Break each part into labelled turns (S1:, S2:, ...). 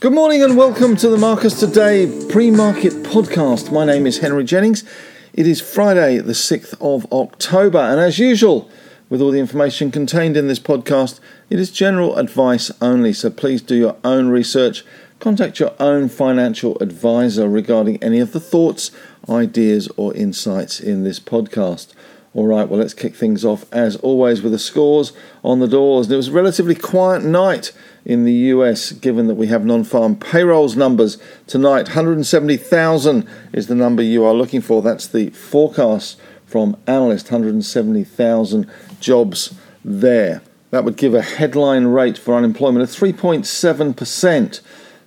S1: Good morning and welcome to the Marcus Today pre market podcast. My name is Henry Jennings. It is Friday, the 6th of October, and as usual, with all the information contained in this podcast, it is general advice only, so please do your own research. Contact your own financial advisor regarding any of the thoughts, ideas, or insights in this podcast. All right, well, let's kick things off as always with the scores on the doors. And It was a relatively quiet night in the US, given that we have non farm payrolls numbers tonight. 170,000 is the number you are looking for. That's the forecast from analysts 170,000 jobs there. That would give a headline rate for unemployment of 3.7%.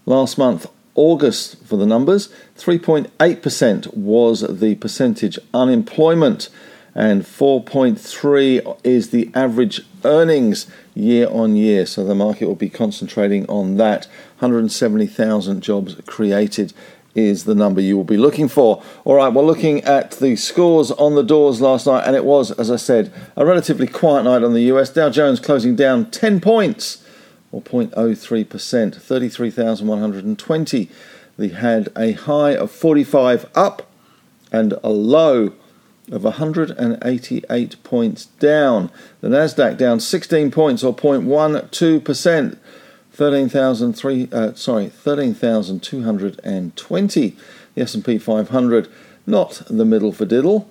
S1: Last month, August, for the numbers, 3.8% was the percentage unemployment and 4.3 is the average earnings year on year. So the market will be concentrating on that. 170,000 jobs created is the number you will be looking for. All right, we're looking at the scores on the doors last night, and it was, as I said, a relatively quiet night on the US. Dow Jones closing down 10 points, or 0.03%, 33,120. They had a high of 45 up and a low of 188 points down. The Nasdaq down 16 points or 0.12 percent. 13,003 uh, sorry 13,220 the S&P 500 not the middle for diddle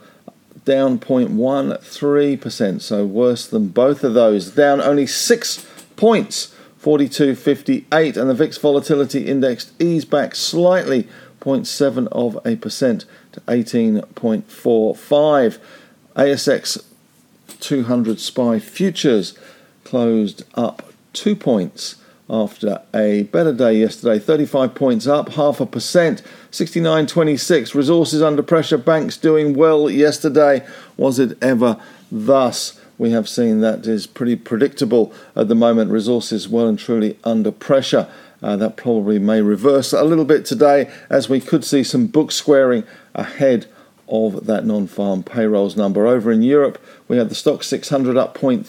S1: down 0.13% so worse than both of those. Down only 6 points 42.58 and the VIX volatility index eased back slightly 0.7 of a percent to 18.45. ASX 200 SPI futures closed up two points after a better day yesterday 35 points up half a percent 69.26 resources under pressure banks doing well yesterday. Was it ever thus we have seen that is pretty predictable at the moment resources well and truly under pressure uh, that probably may reverse a little bit today as we could see some book squaring ahead of that non farm payrolls number. Over in Europe, we had the Stoxx 600 up 0.3,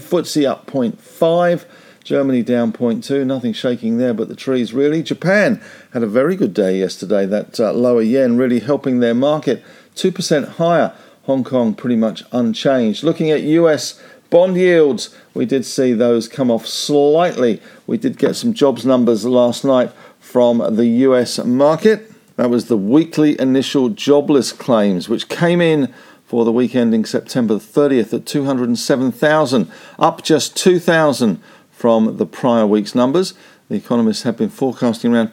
S1: FTSE up 0.5. Germany down 0.2, nothing shaking there but the trees really. Japan had a very good day yesterday, that uh, lower yen really helping their market, 2% higher. Hong Kong pretty much unchanged. Looking at US bond yields, we did see those come off slightly. We did get some jobs numbers last night from the US market. That was the weekly initial jobless claims, which came in for the week ending September 30th at 207,000, up just 2,000 from the prior week's numbers. The economists have been forecasting around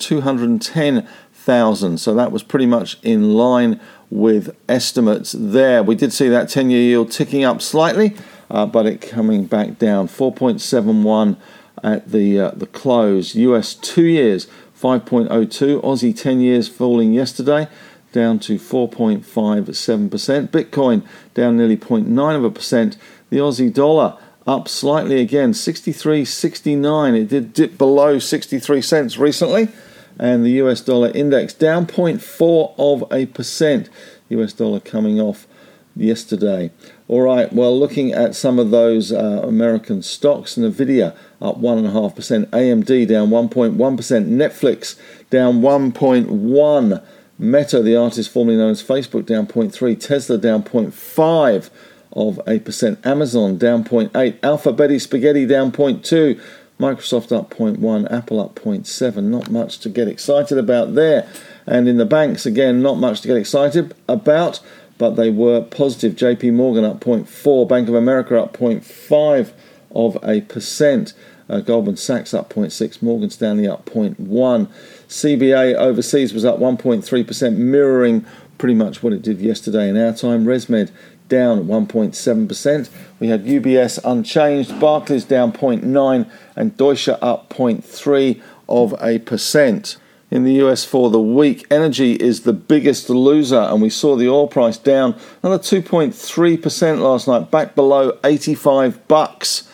S1: 210,000, so that was pretty much in line with estimates there. We did see that 10 year yield ticking up slightly, uh, but it coming back down 4.71 at the, uh, the close. US two years 5.02. Aussie 10 years falling yesterday down to 4.57%. Bitcoin down nearly 0.9 of a percent. The Aussie dollar up slightly again, 63.69. It did dip below 63 cents recently. And the US dollar index down 0.4 of a percent. US dollar coming off yesterday. All right, well, looking at some of those uh, American stocks, Nvidia up 1.5%, AMD down 1.1%, Netflix down 1.1%, Meta, the artist formerly known as Facebook, down 0.3%, Tesla down 0.5% of a percent, Amazon down 0.8%, Alphabet Spaghetti down 0.2%, Microsoft up 0.1%, Apple up 0.7%. Not much to get excited about there. And in the banks, again, not much to get excited about but they were positive. JP Morgan up 0.4, Bank of America up 0.5 of a percent. Uh, Goldman Sachs up 0.6, Morgan Stanley up 0.1. CBA overseas was up 1.3%, mirroring pretty much what it did yesterday in our time. ResMed down 1.7%. We had UBS unchanged, Barclays down 0.9, and Deutsche up 0.3 of a percent in the US for the week. Energy is the biggest loser, and we saw the oil price down another 2.3% last night, back below 85 bucks.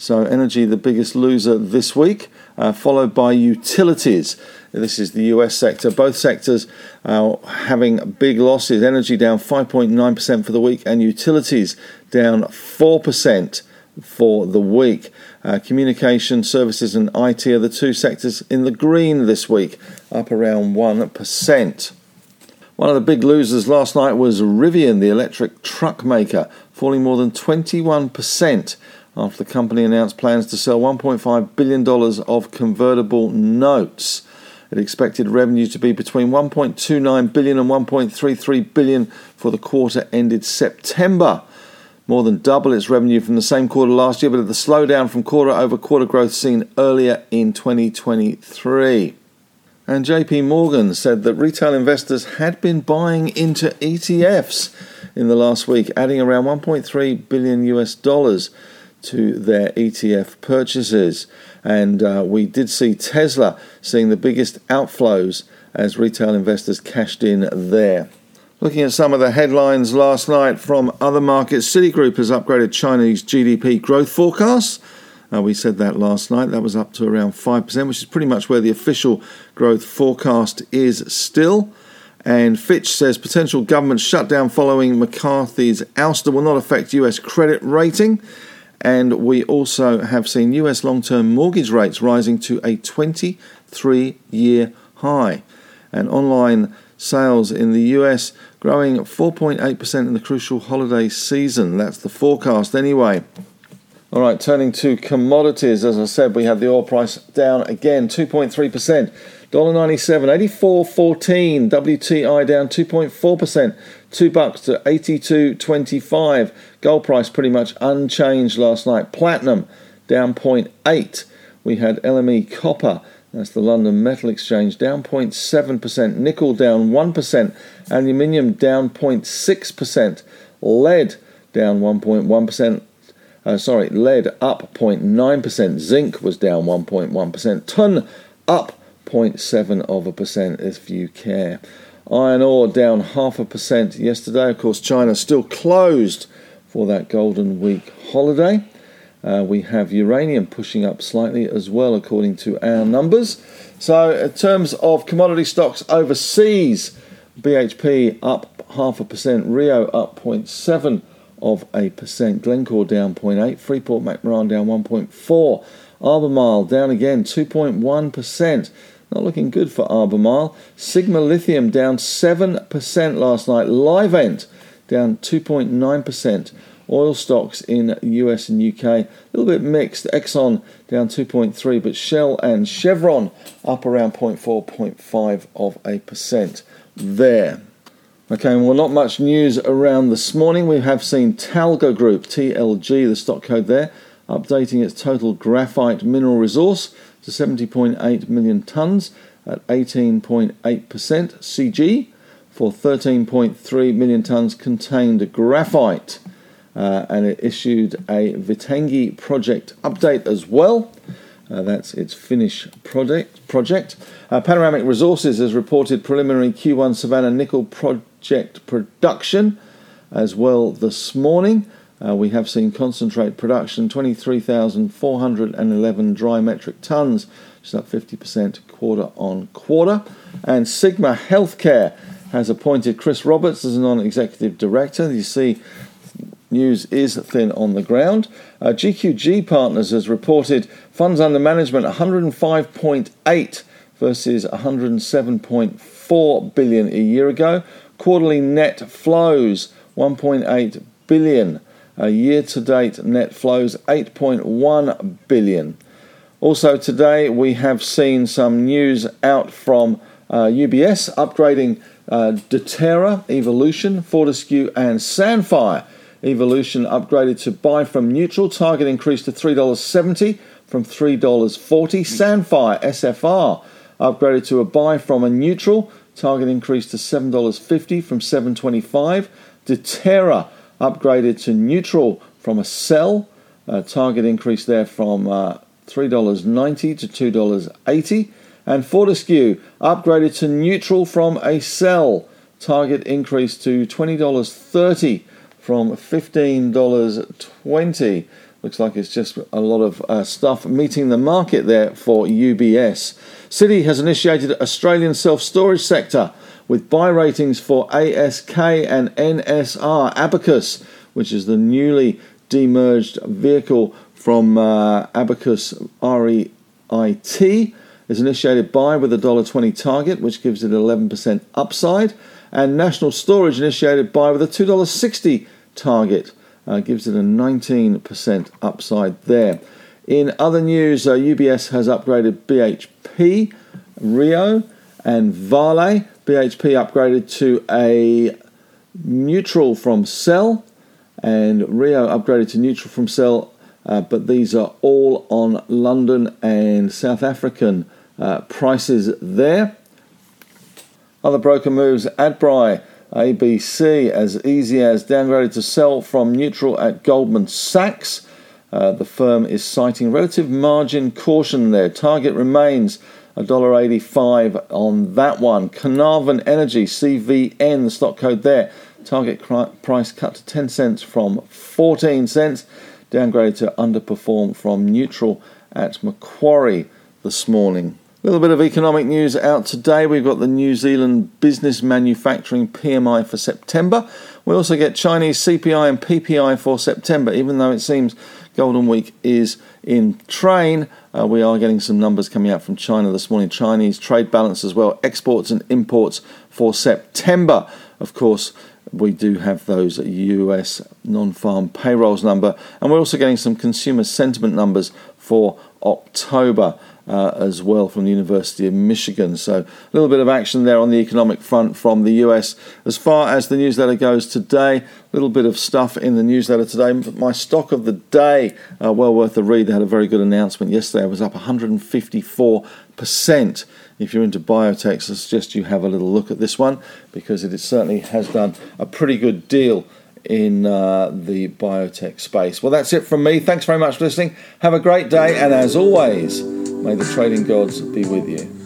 S1: So, energy the biggest loser this week, uh, followed by utilities. This is the US sector. Both sectors are having big losses. Energy down 5.9% for the week, and utilities down 4% for the week. Uh, communication services and IT are the two sectors in the green this week, up around 1%. One of the big losers last night was Rivian, the electric truck maker, falling more than 21% after the company announced plans to sell $1.5 billion of convertible notes. It expected revenue to be between 1.29 billion and 1.33 billion for the quarter ended September. More than double its revenue from the same quarter last year, but at the slowdown from quarter over quarter growth seen earlier in 2023. And JP Morgan said that retail investors had been buying into ETFs in the last week, adding around 1.3 billion US dollars to their ETF purchases. And uh, we did see Tesla seeing the biggest outflows as retail investors cashed in there. Looking at some of the headlines last night from other markets, Citigroup has upgraded Chinese GDP growth forecasts. Uh, we said that last night. That was up to around 5%, which is pretty much where the official growth forecast is still. And Fitch says potential government shutdown following McCarthy's ouster will not affect US credit rating. And we also have seen US long term mortgage rates rising to a 23 year high. And online sales in the US growing 4.8% in the crucial holiday season. That's the forecast anyway. All right, turning to commodities, as I said, we have the oil price down again 2.3%. $1.97, 84.14. WTI down 2.4%, 2 bucks to 82.25. Gold price pretty much unchanged last night. Platinum down 0.8. We had LME copper, that's the London Metal Exchange, down 0.7%. Nickel down 1%. Aluminium down 0.6%. Lead down 1.1%. Uh, sorry, lead up 0.9%. Zinc was down 1.1%. Ton up 0.7 of a percent if you care. Iron ore down half a percent yesterday. Of course, China still closed for that Golden Week holiday. Uh, we have uranium pushing up slightly as well, according to our numbers. So, in terms of commodity stocks overseas, BHP up half a percent, Rio up 0.7 of a percent. Glencore down 0.8. Freeport McMoran down 1.4. Albemarle down again 2.1%. Not looking good for Albemarle. Sigma Lithium down 7% last night. Livent down 2.9%. Oil stocks in US and UK a little bit mixed. Exxon down 2.3, but Shell and Chevron up around 0.4, 0.5 of a percent there. Okay, well, not much news around this morning. We have seen Talga Group, TLG, the stock code there, updating its total graphite mineral resource to 70.8 million tonnes at 18.8% CG for 13.3 million tonnes contained graphite. Uh, and it issued a Vittangi project update as well. Uh, that's its Finnish project. project. Uh, Panoramic Resources has reported preliminary Q1 Savannah nickel project production as well this morning. Uh, we have seen concentrate production 23,411 dry metric tons, which is up 50% quarter on quarter. And Sigma Healthcare has appointed Chris Roberts as a non executive director. You see news is thin on the ground. Uh, GQG Partners has reported funds under management 105.8 versus 107.4 billion a year ago. Quarterly net flows 1.8 billion. Year to date net flows 8.1 billion. Also today we have seen some news out from uh, UBS upgrading uh, Deterra, Evolution, Fortescue, and Sandfire Evolution upgraded to buy from neutral. Target increased to $3.70 from $3.40. Sandfire SFR upgraded to a buy from a neutral. Target increased to $7.50 from $7.25. Deterra upgraded to neutral from a sell. Uh, target increase there from uh, $3.90 to $2.80. And Fortescue upgraded to neutral from a sell. Target increase to $20.30 from $15.20. Looks like it's just a lot of uh, stuff meeting the market there for UBS. Citi has initiated Australian self storage sector with buy ratings for ASK and NSR. Abacus which is the newly demerged vehicle from uh, Abacus REIT, is initiated buy with a $1.20 target, which gives it 11% upside. And National Storage initiated buy with a $2.60 target, uh, gives it a 19% upside there. In other news, uh, UBS has upgraded BHP, Rio, and Vale. BHP upgraded to a neutral from sell, and Rio upgraded to neutral from sell. Uh, but these are all on London and South African uh, prices there. Other broker moves Adbri, ABC, as easy as downgraded to sell from neutral at Goldman Sachs. Uh, the firm is citing relative margin caution there. Target remains $1.85 on that one. Carnarvon Energy, CVN, the stock code there. Target price cut to 10 cents from 14 cents. Downgraded to underperform from neutral at Macquarie this morning. A little bit of economic news out today. We've got the New Zealand Business Manufacturing PMI for September. We also get Chinese CPI and PPI for September, even though it seems Golden Week is in train. Uh, we are getting some numbers coming out from China this morning. Chinese trade balance as well, exports and imports for September. Of course, we do have those US non farm payrolls number, and we're also getting some consumer sentiment numbers for October uh, as well from the University of Michigan. So a little bit of action there on the economic front from the US. As far as the newsletter goes today, a little bit of stuff in the newsletter today. My stock of the day, uh, well worth a read. They had a very good announcement yesterday. It was up 154%. If you're into biotechs, I suggest you have a little look at this one because it certainly has done a pretty good deal in uh, the biotech space. Well, that's it from me. Thanks very much for listening. Have a great day, and as always, May the trading gods be with you.